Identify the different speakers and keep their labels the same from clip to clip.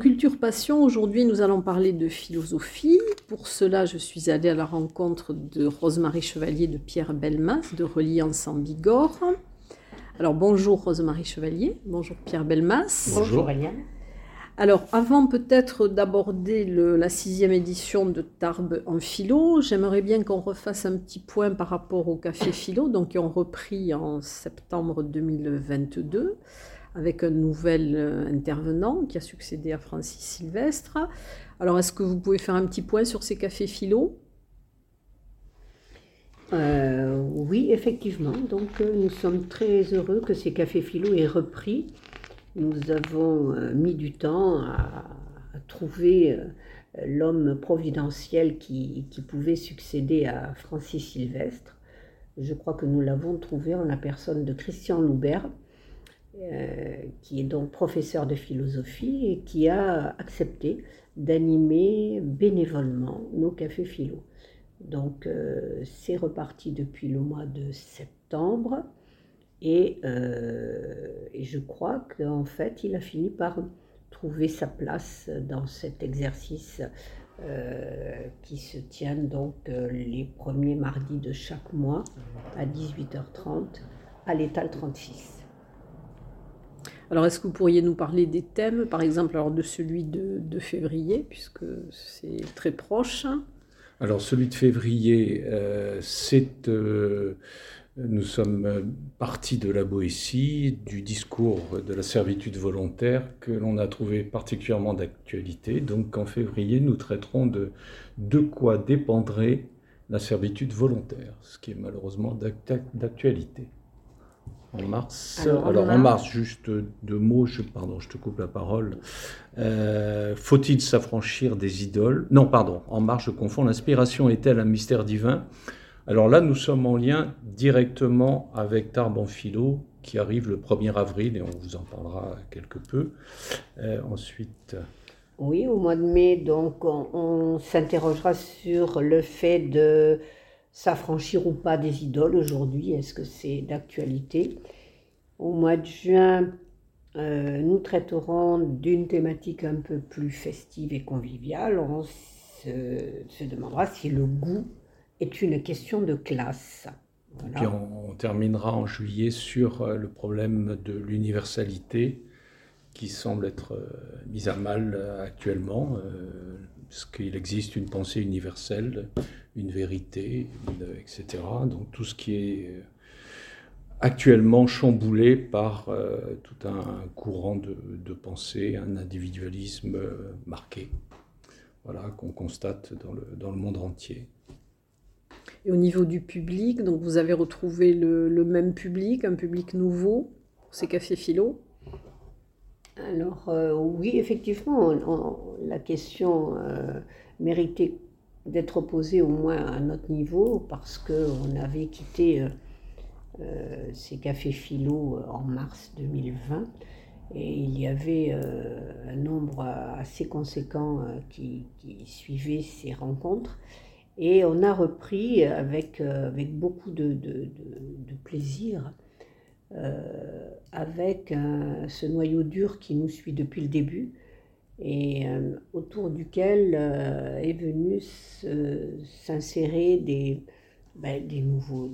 Speaker 1: Culture Passion, aujourd'hui, nous allons parler de philosophie. Pour cela, je suis allée à la rencontre de Rosemarie Chevalier de Pierre Belmas de Reliance en Bigorre. Alors, bonjour Rosemarie Chevalier, bonjour Pierre Belmas.
Speaker 2: Bonjour Eliane.
Speaker 1: Alors, avant peut-être d'aborder la sixième édition de Tarbes en philo, j'aimerais bien qu'on refasse un petit point par rapport au Café Philo, donc qui ont repris en septembre 2022 avec un nouvel euh, intervenant qui a succédé à Francis Sylvestre. Alors, est-ce que vous pouvez faire un petit point sur ces cafés philo?
Speaker 2: Euh, Oui, effectivement. Donc, euh, nous sommes très heureux que ces cafés philo aient repris. Nous avons mis du temps à, trouver l'homme providentiel qui, qui, pouvait succéder à Francis Sylvestre. Je crois que nous l'avons trouvé en la personne de Christian Loubert, euh, qui est donc professeur de philosophie et qui a accepté d'animer bénévolement nos cafés philo. Donc euh, c'est reparti depuis le mois de septembre et, euh, et je crois qu'en fait il a fini par trouver sa place dans cet exercice qui se tient donc les premiers mardis de chaque mois à 18h30 à l'étal 36.
Speaker 1: Alors, est-ce que vous pourriez nous parler des thèmes, par exemple, alors de celui de, février, puisque c'est très proche
Speaker 3: Alors, celui de février, euh. Euh, nous sommes partis de la Boétie, du discours de la servitude volontaire que l'on a trouvé particulièrement d'actualité. Donc, en février, nous traiterons de de quoi dépendrait la servitude volontaire, ce qui est malheureusement d'actualité. En mars. Alors, en mars, juste deux mots, je, pardon, je te coupe la parole. Euh, faut-il s'affranchir des idoles? Non, pardon, en mars, je confonds. L'inspiration est-elle un mystère divin? Alors là, nous sommes en lien directement avec Tarbes philo, qui arrive le 1er avril, et on vous en parlera quelque peu. Euh, ensuite.
Speaker 2: Oui, au mois de mai, donc, on s'interrogera sur le fait de s'affranchir ou pas des idoles aujourd'hui? Est-ce que c'est d'actualité? Au mois de juin, euh, nous traiterons d'une thématique un peu plus festive et conviviale. On se, demandera si le goût est une question de classe.
Speaker 3: Et puis on, terminera en juillet sur euh, le problème de l'universalité qui semble être euh, mise à mal actuellement parce qu'il existe une pensée universelle, une vérité, etc. Donc tout ce qui est euh, actuellement chamboulé par euh, tout un courant de, pensée, un individualisme euh, marqué, voilà, qu'on constate dans le, dans le, monde entier.
Speaker 1: Et au niveau du public, donc vous avez retrouvé le, le même public, un public nouveau pour ces cafés philo
Speaker 2: alors euh, oui, effectivement, la question euh, méritait d'être posée au moins à notre niveau parce qu'on avait quitté euh, ces cafés philo en mars 2020 et il y avait un nombre assez conséquent qui, suivait ces rencontres. Et on a repris avec, avec beaucoup de plaisir euh, avec ce noyau dur qui nous suit depuis le début et euh, autour duquel euh, est venu s'insérer des, ben, des,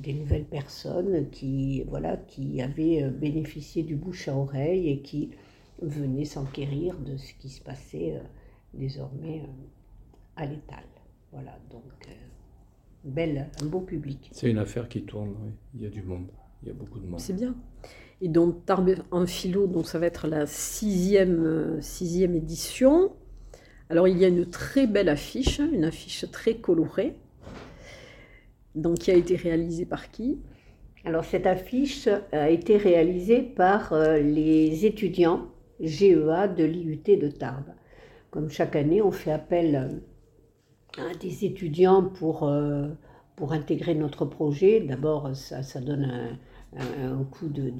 Speaker 2: des nouvelles personnes qui, voilà, qui avaient bénéficié du bouche à oreille et qui venaient s'enquérir de ce qui se passait désormais à l'étal. Voilà, donc belle, un beau public.
Speaker 3: C'est une affaire qui tourne, il y a du monde, il y a beaucoup de monde.
Speaker 1: C'est bien. Et donc Tarbes en philo, donc ça va être la sixième, sixième édition. Alors il y a une très belle affiche, une affiche très colorée, donc qui a été réalisée par qui?
Speaker 2: Alors cette affiche a été réalisée par euh, les étudiants GEA de l'IUT de Tarbes. Comme chaque année, on fait appel à des étudiants pour, euh, pour intégrer notre projet. D'abord, ça, ça donne un, coup de,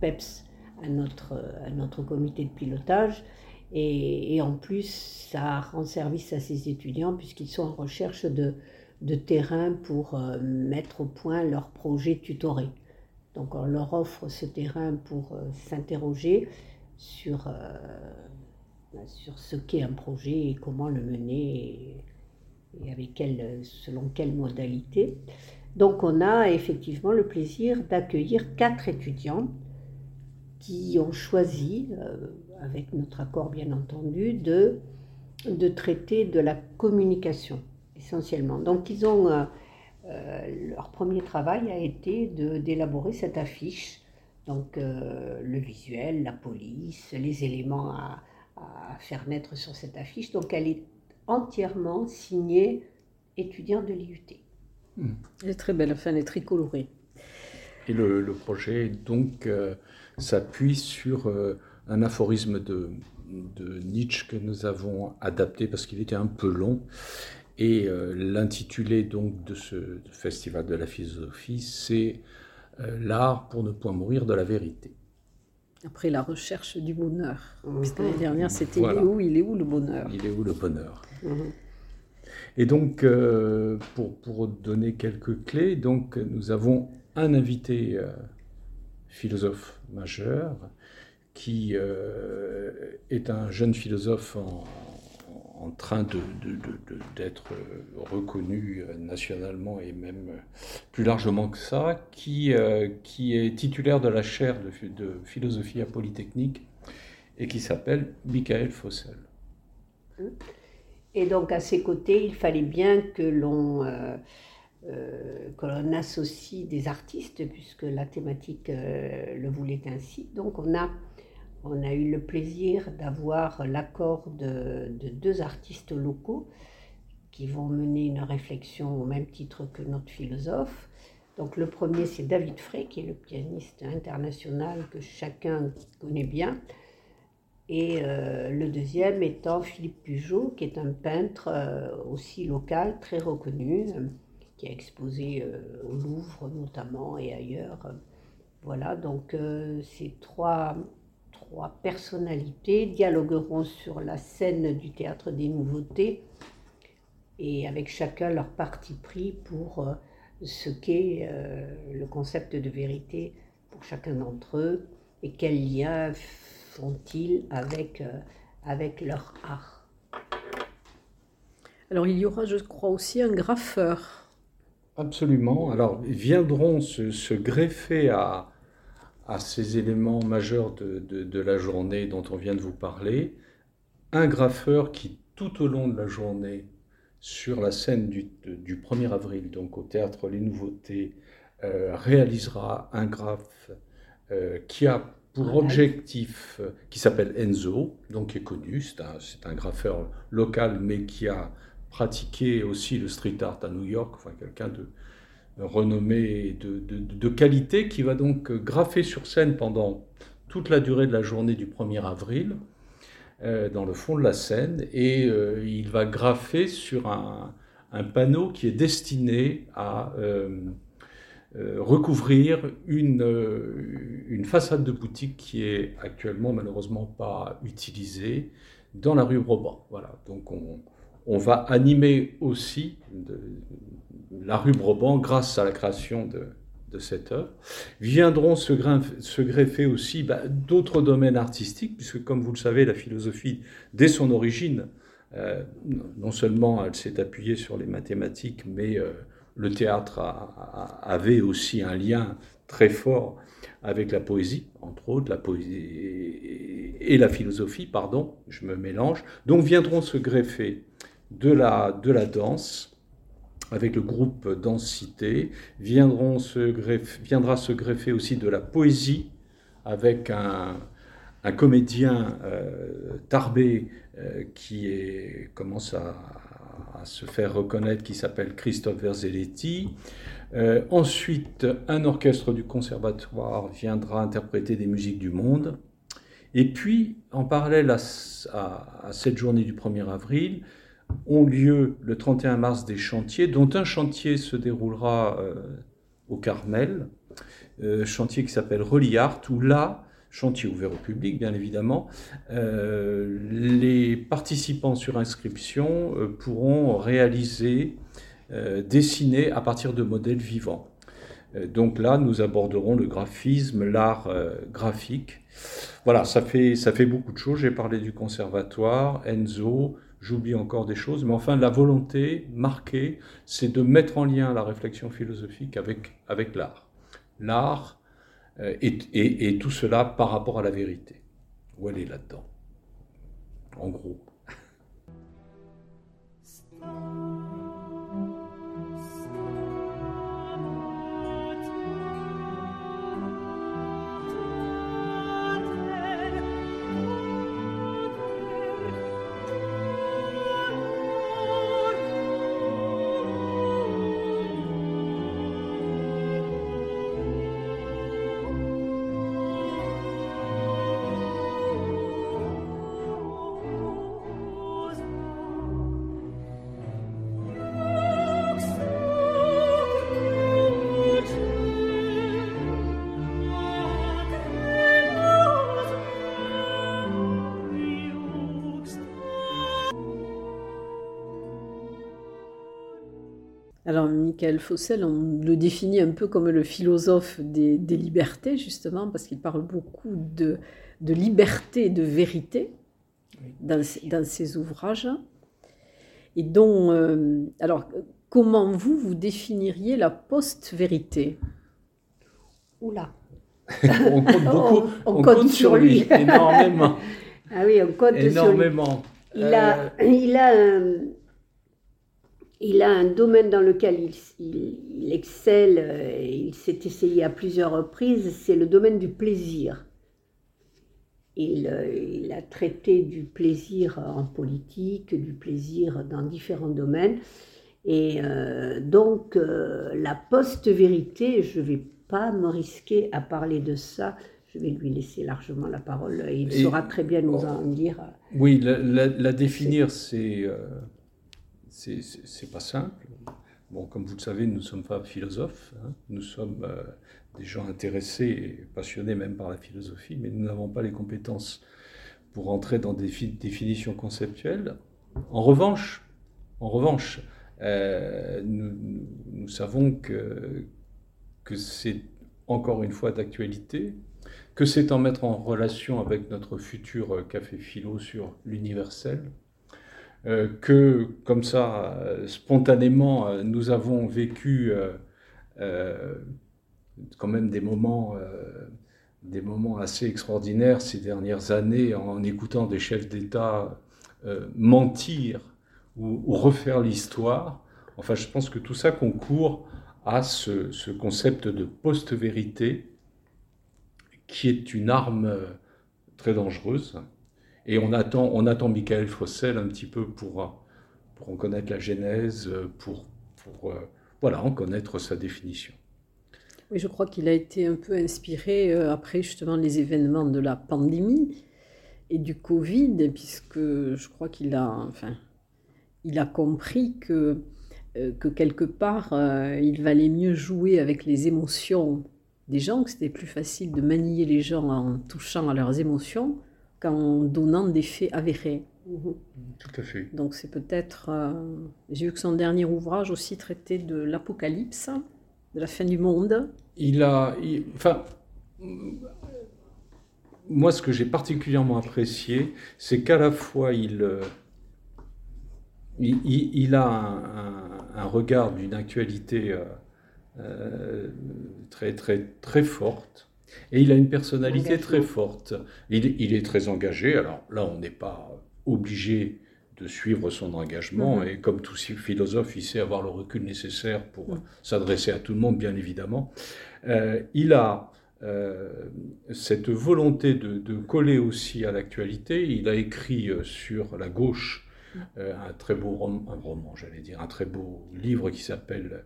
Speaker 2: peps à notre, à notre comité de pilotage. Et, en plus, ça rend service à ces étudiants puisqu'ils sont en recherche de, terrain pour euh, mettre au point leur projet tutoré. Donc on leur offre ce terrain pour euh, s'interroger sur, euh, sur ce qu'est un projet et comment le mener avec quelle, selon quelle modalité. Donc on a effectivement le plaisir d'accueillir quatre étudiants qui ont choisi avec notre accord bien entendu, de, de traiter de la communication essentiellement. Donc ils ont, euh, euh, leur premier travail a été d'élaborer cette affiche, donc euh, le visuel, la police, les éléments à, à, faire naître sur cette affiche. Donc elle est entièrement signée étudiant de l'IUT.
Speaker 1: Hmm. Elle est très belle, enfin elle est très colorée.
Speaker 3: Et le, le projet donc s'appuie sur un aphorisme de, Nietzsche que nous avons adapté parce qu'il était un peu long. Et euh, l'intitulé donc de ce festival de la philosophie, c'est euh, l'art pour ne point mourir de la vérité.
Speaker 1: Après la recherche du bonheur. L'année dernière, c'était il est où Il est où le bonheur?
Speaker 3: Il est où le bonheur? Mhm. Et donc, euh, pour, pour, donner quelques clés, donc nous avons un invité philosophe majeur qui euh, est un jeune philosophe en, train d'être reconnu nationalement et même plus largement que ça, qui, euh, est titulaire de la chaire de, philosophie à Polytechnique et qui s'appelle Michael Fossel.
Speaker 2: Et donc à ses côtés, il fallait bien que l'on euh, que l'on associe des artistes, puisque la thématique le voulait ainsi. Donc on a on a eu le plaisir d'avoir l'accord de, deux artistes locaux qui vont mener une réflexion au même titre que notre philosophe. Donc le premier, c'est David Frey, qui est le pianiste international que chacun connaît bien. Et euh, le deuxième étant Philippe Pujot, qui est un peintre euh, aussi local, très reconnu, qui a exposé euh, au Louvre notamment et ailleurs. Voilà, donc ces trois trois personnalités dialogueront sur la scène du théâtre des nouveautés et avec chacun leur parti pris pour euh, ce qu'est euh, le concept de vérité pour chacun d'entre eux et quel lien font-ils avec, euh, avec leur art.
Speaker 1: Alors il y aura, je crois, aussi un graffeur.
Speaker 3: Absolument. Alors viendront se greffer à, à ces éléments majeurs de, de, la journée dont on vient de vous parler, un graffeur qui, tout au long de la journée, sur la scène du, du 1er avril, donc au théâtre Les Nouveautés, euh, réalisera un graphe euh, qui a pour objectif, euh, qui s'appelle Enzo, donc qui est connu, c'est un, un, graffeur local, mais qui a pratiqué aussi le street art à New York, enfin quelqu'un de, renommée de, qualité qui va donc graffer sur scène pendant toute la durée de la journée du 1er avril euh, dans le fond de la scène et euh, il va graffer sur un, panneau qui est destiné à euh, recouvrir une, façade de boutique qui est actuellement malheureusement pas utilisée dans la rue Broban. Voilà, donc on, va animer aussi la rue grâce à la création de, cette œuvre. Viendront se, greffer aussi bah, d'autres domaines artistiques, puisque comme vous le savez, la philosophie, dès son origine, euh, non seulement elle s'est appuyée sur les mathématiques, mais euh, le théâtre avait aussi un lien très fort avec la poésie, entre autres, la poésie et la philosophie, pardon, je me mélange. Donc viendront se greffer de de la danse, avec le groupe Densité, viendront se viendra se greffer aussi de la poésie, avec un, un comédien euh, tarbé euh, qui commence à, à, se faire reconnaître, qui s'appelle Christophe Verzelletti. Euh, ensuite, un orchestre du conservatoire viendra interpréter des musiques du monde. Et puis, en parallèle à, à, cette journée du 1er avril, ont lieu le 31 mars des chantiers, dont un chantier se déroulera euh, au Carmel, euh, chantier qui s'appelle Reliart, où là, chantier ouvert au public bien évidemment, euh, les participants sur inscription pourront réaliser, dessiner à partir de modèles vivants. Donc là, nous aborderons le graphisme, l'art graphique. Voilà, ça fait, ça fait beaucoup de choses. J'ai parlé du conservatoire, Enzo, j'oublie encore des choses, mais enfin la volonté marquée, c'est de mettre en lien la réflexion philosophique avec, avec l'art. L'art euh, et, et, et, tout cela par rapport à la vérité. Où elle est là-dedans? En gros.
Speaker 1: Alors, Michael Fossel, on le définit un peu comme le philosophe des, des libertés, justement, parce qu'il parle beaucoup de, de, liberté et de vérité dans, dans, ses ouvrages. Et donc, euh, alors, comment vous, vous définiriez la post-vérité?
Speaker 2: Oula
Speaker 3: On compte beaucoup,
Speaker 2: on, on, on compte, sur lui,
Speaker 3: lui énormément.
Speaker 2: ah oui, on compte
Speaker 3: énormément.
Speaker 2: sur lui. Il a, euh... il a un il a un domaine dans lequel il, il, il excelle, euh, il s'est essayé à plusieurs reprises, c'est le domaine du plaisir. Il, euh, il, a traité du plaisir en politique, du plaisir dans différents domaines. Et euh, donc, euh, la post-vérité, je ne vais pas me risquer à parler de ça. Je vais lui laisser largement la parole. Il et, saura très bien nous en dire.
Speaker 3: Oui, la, la, la définir, c'est c'est pas simple. Bon, comme vous le savez, nous ne sommes pas philosophes, hein. nous sommes euh, des gens intéressés et passionnés même par la philosophie, mais nous n'avons pas les compétences pour entrer dans des définitions conceptuelles. En revanche, en revanche, euh, nous, nous, savons que, que c'est encore une fois d'actualité, que c'est en mettre en relation avec notre futur café philo sur l'universel, euh, que, comme ça, euh, spontanément, euh, nous avons vécu quand même des moments, des moments assez extraordinaires ces dernières années en écoutant des chefs d'État mentir ou, ou refaire l'histoire. Enfin, je pense que tout ça concourt à ce, ce concept de post-vérité qui est une arme très dangereuse et on attend, Michael Fossel un petit peu pour, pour en connaître la genèse, pour, pour voilà, en connaître sa définition.
Speaker 1: Oui, je crois qu'il a été un peu inspiré euh, après justement les événements de la pandémie et du Covid, puisque je crois qu'il a, enfin, il a compris que, euh, que quelque part, euh, il valait mieux jouer avec les émotions des gens, que c'était plus facile de manier les gens en touchant à leurs émotions qu'en donnant des faits avérés.
Speaker 3: Mmh. Tout à fait.
Speaker 1: Donc c'est peut-être... Euh, J'ai vu que son dernier ouvrage aussi traitait de l'apocalypse, de la fin du monde.
Speaker 3: Il a... Il, enfin, moi ce que j'ai particulièrement apprécié, c'est qu'à la fois il, il, a un, regard d'une actualité très, très, très forte. Et il a une personnalité très forte. Il, il, est très engagé. Alors là, on n'est pas obligé de suivre son engagement. Mhm. Et comme tout philosophe, il sait avoir le recul nécessaire pour mhm. s'adresser à tout le monde, bien évidemment. Euh, il a euh, cette volonté de, coller aussi à l'actualité. Il a écrit euh, sur la gauche mhm. un très beau roman, un roman j'allais dire, un très beau livre qui s'appelle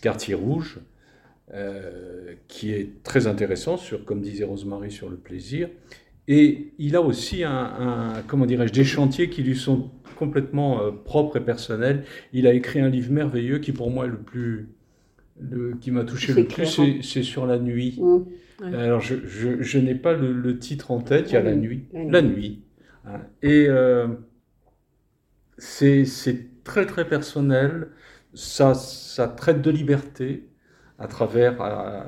Speaker 3: Quartier rouge. Qui est très intéressant sur, comme disait Rosemary, sur le plaisir. Et il a aussi un, comment dirais-je, des chantiers qui lui sont complètement euh, propres et personnels. Il a écrit un livre merveilleux qui pour moi est le plus, le, qui m'a touché le plus, hein. c'est sur la nuit. Mmh. Alors je, je, n'ai pas le, titre en tête, il y a la, nuit. La nuit. Hein. Et euh, c'est très très personnel. Ça, ça traite de liberté à travers euh,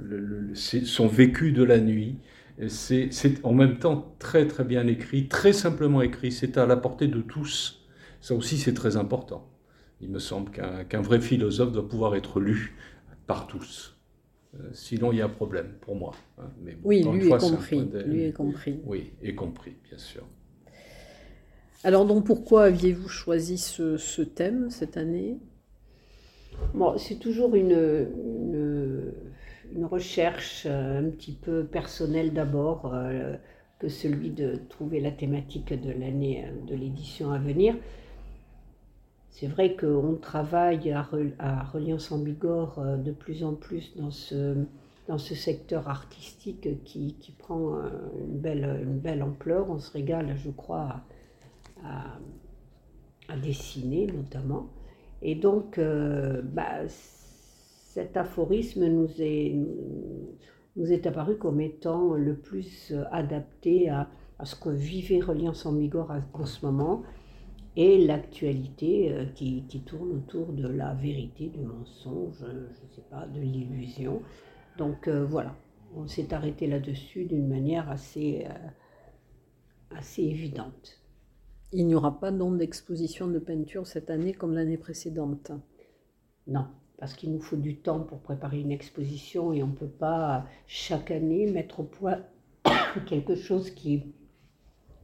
Speaker 3: le, son vécu de la nuit. C'est en même temps très très bien écrit, très simplement écrit, c'est à la portée de tous. Ça aussi c'est très important. Il me semble qu'un vrai philosophe doit pouvoir être lu par tous. Euh, sinon il y a un problème pour moi.
Speaker 1: Hein. Mais oui, lui, est compris, lui est compris.
Speaker 3: Oui, est compris, bien sûr.
Speaker 1: Alors donc pourquoi aviez-vous choisi ce, thème cette année?
Speaker 2: Bon, c'est toujours une, une recherche euh, un petit peu personnelle d'abord euh, que celui de trouver la thématique de l'année euh, de l'édition à venir. C'est vrai qu'on travaille à, Reliance en Bigorre de plus en plus dans ce, dans ce secteur artistique qui, qui prend une belle, une belle ampleur. On se régale, je crois, à, à dessiner notamment. Et donc, bah, cet aphorisme nous est, nous est apparu comme étant le plus adapté à, ce que vivait Reliance en Bigorre en ce moment et l'actualité euh, qui, tourne autour de la vérité, du mensonge, je ne sais pas, de l'illusion. Donc euh, voilà, on s'est arrêté là-dessus d'une manière assez, euh, assez évidente.
Speaker 1: Il n'y aura pas donc d'exposition de peinture cette année comme l'année précédente
Speaker 2: Non, parce qu'il nous faut du temps pour préparer une exposition et on ne peut pas chaque année mettre au point quelque chose qui,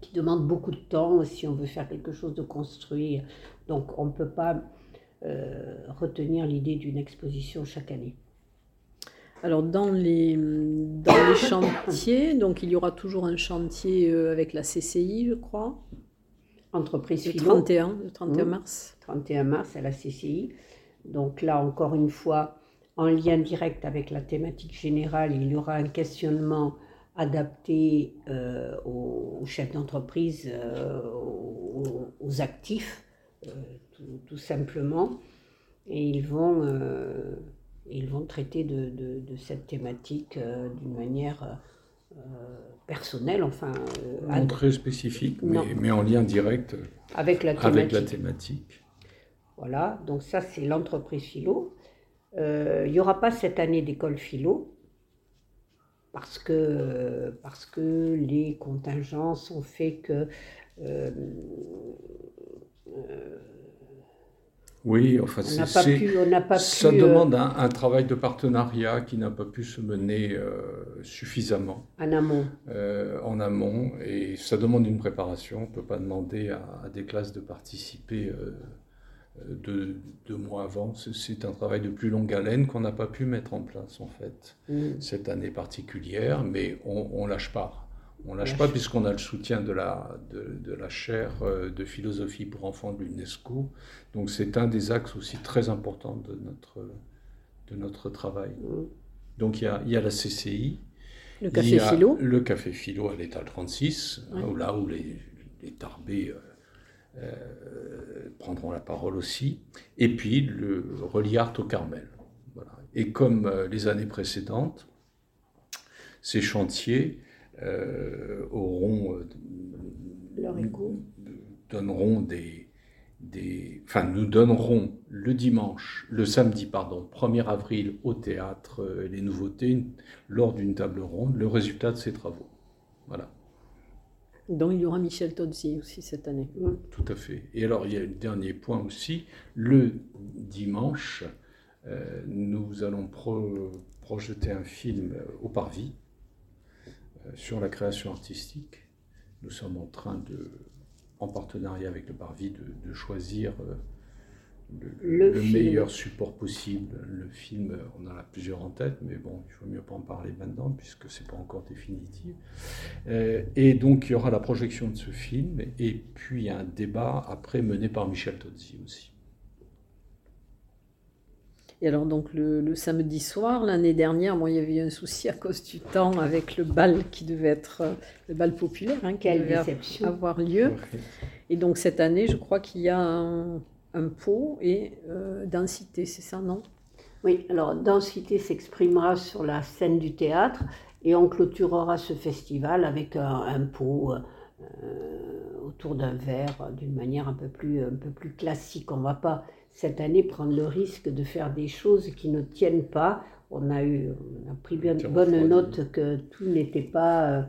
Speaker 2: qui demande beaucoup de temps si on veut faire quelque chose de construit. Donc on ne peut pas euh, retenir l'idée d'une exposition chaque année.
Speaker 1: Alors dans les, dans les chantiers, donc il y aura toujours un chantier euh, avec la CCI, je crois.
Speaker 2: Entreprise
Speaker 1: le 31, le 31 mars.
Speaker 2: 31 mars à la CCI. Donc là, encore une fois, en lien direct avec la thématique générale, il y aura un questionnement adapté euh, aux, chefs d'entreprise, euh, aux, actifs, euh, tout, simplement. Et ils vont, ils vont traiter de, cette thématique d'une manière personnelle, enfin...
Speaker 3: non très spécifique, mais, en lien direct avec la thématique.
Speaker 2: Voilà, donc ça c'est l'entreprise philo. Euh, il n'y aura pas cette année d'école philo parce que, parce que les contingences ont fait que... Euh,
Speaker 3: euh, oui, enfin, ça demande un, travail de partenariat qui n'a pas pu se mener suffisamment.
Speaker 2: En amont.
Speaker 3: en amont, et ça demande une préparation. On ne peut pas demander à, à, des classes de participer deux, mois avant. C'est un travail de plus longue haleine qu'on n'a pas pu mettre en place en fait mm. cette année particulière, mais on, ne lâche pas. On lâche, lâche pas puisqu'on a le soutien de la, de, la chaire euh, de philosophie pour enfants de l'UNESCO. Donc c'est un des axes aussi très importants de notre, de notre travail. Mm. Donc il y, a, il y, a, la CCI.
Speaker 1: Le café philo.
Speaker 3: Le café philo à l'état 36, là où les, les tarbés euh, euh, prendront la parole aussi, et puis le Reliart au Carmel. Et comme les années précédentes, ces chantiers euh, auront, donneront des, des, enfin, nous donnerons le dimanche, le samedi, pardon, 1er avril au théâtre Les Nouveautés, lors d'une table ronde, le résultat de ces travaux. Voilà.
Speaker 1: Donc il y aura Michel Tozzi aussi cette année.
Speaker 3: Tout à fait. Et alors il y a un dernier point aussi. Le dimanche, euh, nous allons projeter un film au Parvis euh, sur la création artistique. Nous sommes en train de, en partenariat avec le Parvis, de, choisir euh, le, meilleur support possible. Le film, on en a plusieurs en tête, mais bon, il faut mieux pas en parler maintenant puisque c'est pas encore définitif. Euh, et donc il y aura la projection de ce film et puis un débat après mené par Michel Tozzi aussi.
Speaker 1: Et alors donc le, samedi soir, l'année dernière, moi il y avait eu un souci à cause du temps avec le bal qui devait être euh, le bal populaire, hein, qui devait avoir lieu. Et donc cette année, je crois qu'il y a un, un pot et euh, densité, c'est ça, non?
Speaker 2: Oui, alors densité s'exprimera sur la scène du théâtre et on clôturera ce festival avec un, pot euh, autour d'un verre d'une manière un peu, plus, un peu plus classique. On ne va pas cette année prendre le risque de faire des choses qui ne tiennent pas. On a, eu, on a pris bien bonne note que tout n'était pas...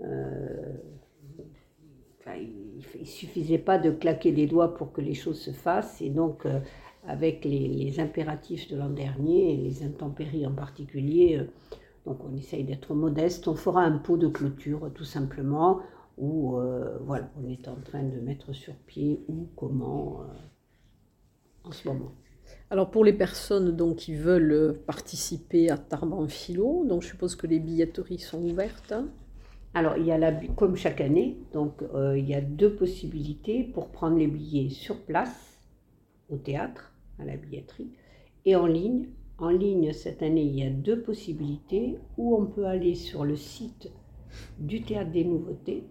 Speaker 2: Euh, il ne suffisait pas de claquer des doigts pour que les choses se fassent. Et donc, euh, avec les, impératifs de l'an dernier, et les intempéries en particulier, euh, donc on essaye d'être modeste. On fera un pot de clôture, tout simplement, où euh, voilà, on est en train de mettre sur pied où, comment, en ce moment.
Speaker 1: Alors pour les personnes donc, qui veulent participer à Tarban Philo, donc je suppose que les billetteries sont ouvertes. Hein.
Speaker 2: Alors, il y a la, comme chaque année, donc euh, il y a deux possibilités pour prendre les billets sur place, au théâtre, à la billetterie, et en ligne. En ligne, cette année, il y a deux possibilités où on peut aller sur le site du Théâtre des Nouveautés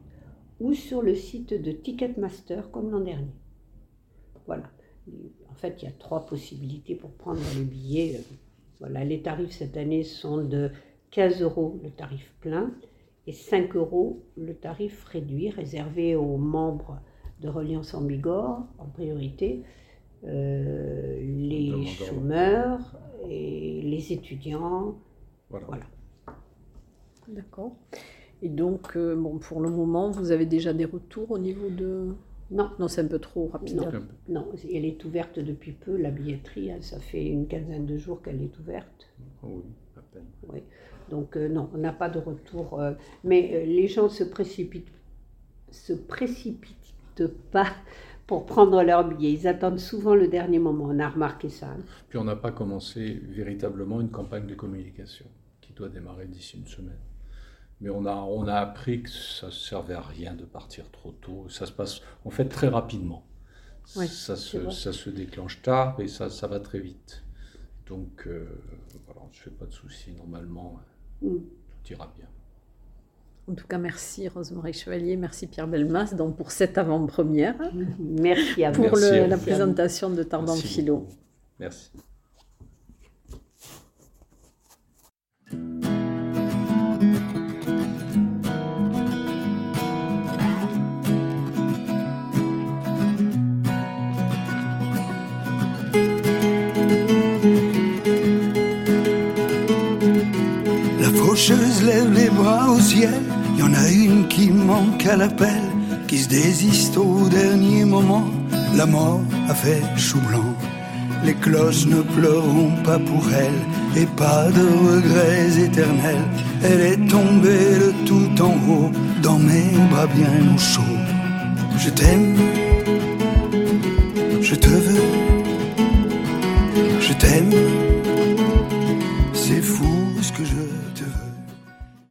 Speaker 2: ou sur le site de Ticketmaster comme l'an dernier. Voilà. En fait, il y a trois possibilités pour prendre les billets. Voilà, les tarifs cette année sont de 15 euros le tarif plein et 5 euros le tarif réduit réservé aux membres de Reliance en Bigorre en priorité, euh, les chômeurs et les étudiants. Voilà.
Speaker 1: D'accord. Et donc, euh, bon, pour le moment, vous avez déjà des retours au niveau de...
Speaker 2: Non.
Speaker 1: Non, c'est un peu trop rapide.
Speaker 2: Non, elle est ouverte depuis peu, la billetterie. Hein, ça fait une quinzaine de jours qu'elle est ouverte.
Speaker 3: Ah oui, à peine.
Speaker 2: Oui. Donc euh, non, on n'a pas de retour. Euh, mais euh, les gens se précipitent, se précipitent pas pour prendre leur billet. Ils attendent souvent le dernier moment. On a remarqué ça. Hein.
Speaker 3: Puis on n'a pas commencé véritablement une campagne de communication qui doit démarrer d'ici une semaine. Mais on a, on a appris que ça ne servait à rien de partir trop tôt. Ça se passe, en fait, très rapidement. ça, se, ça, se, déclenche tard et ça, ça va très vite. Donc, voilà, on ne se fait pas de soucis normalement. Tout ira bien.
Speaker 1: En tout cas, merci Rosemarie Chevalier, merci Pierre Belmas donc pour cette avant-première.
Speaker 2: Merci à
Speaker 1: vous. Pour la présentation de Tardan Philo.
Speaker 3: Merci.
Speaker 4: Lève les bras au ciel. Y en a une qui manque à l'appel, qui se désiste au dernier moment. La mort a fait chou blanc. Les cloches ne pleureront pas pour elle, et pas de regrets éternels. Elle est tombée de tout en haut, dans mes bras bien au chaud. Je t'aime, je te veux, je t'aime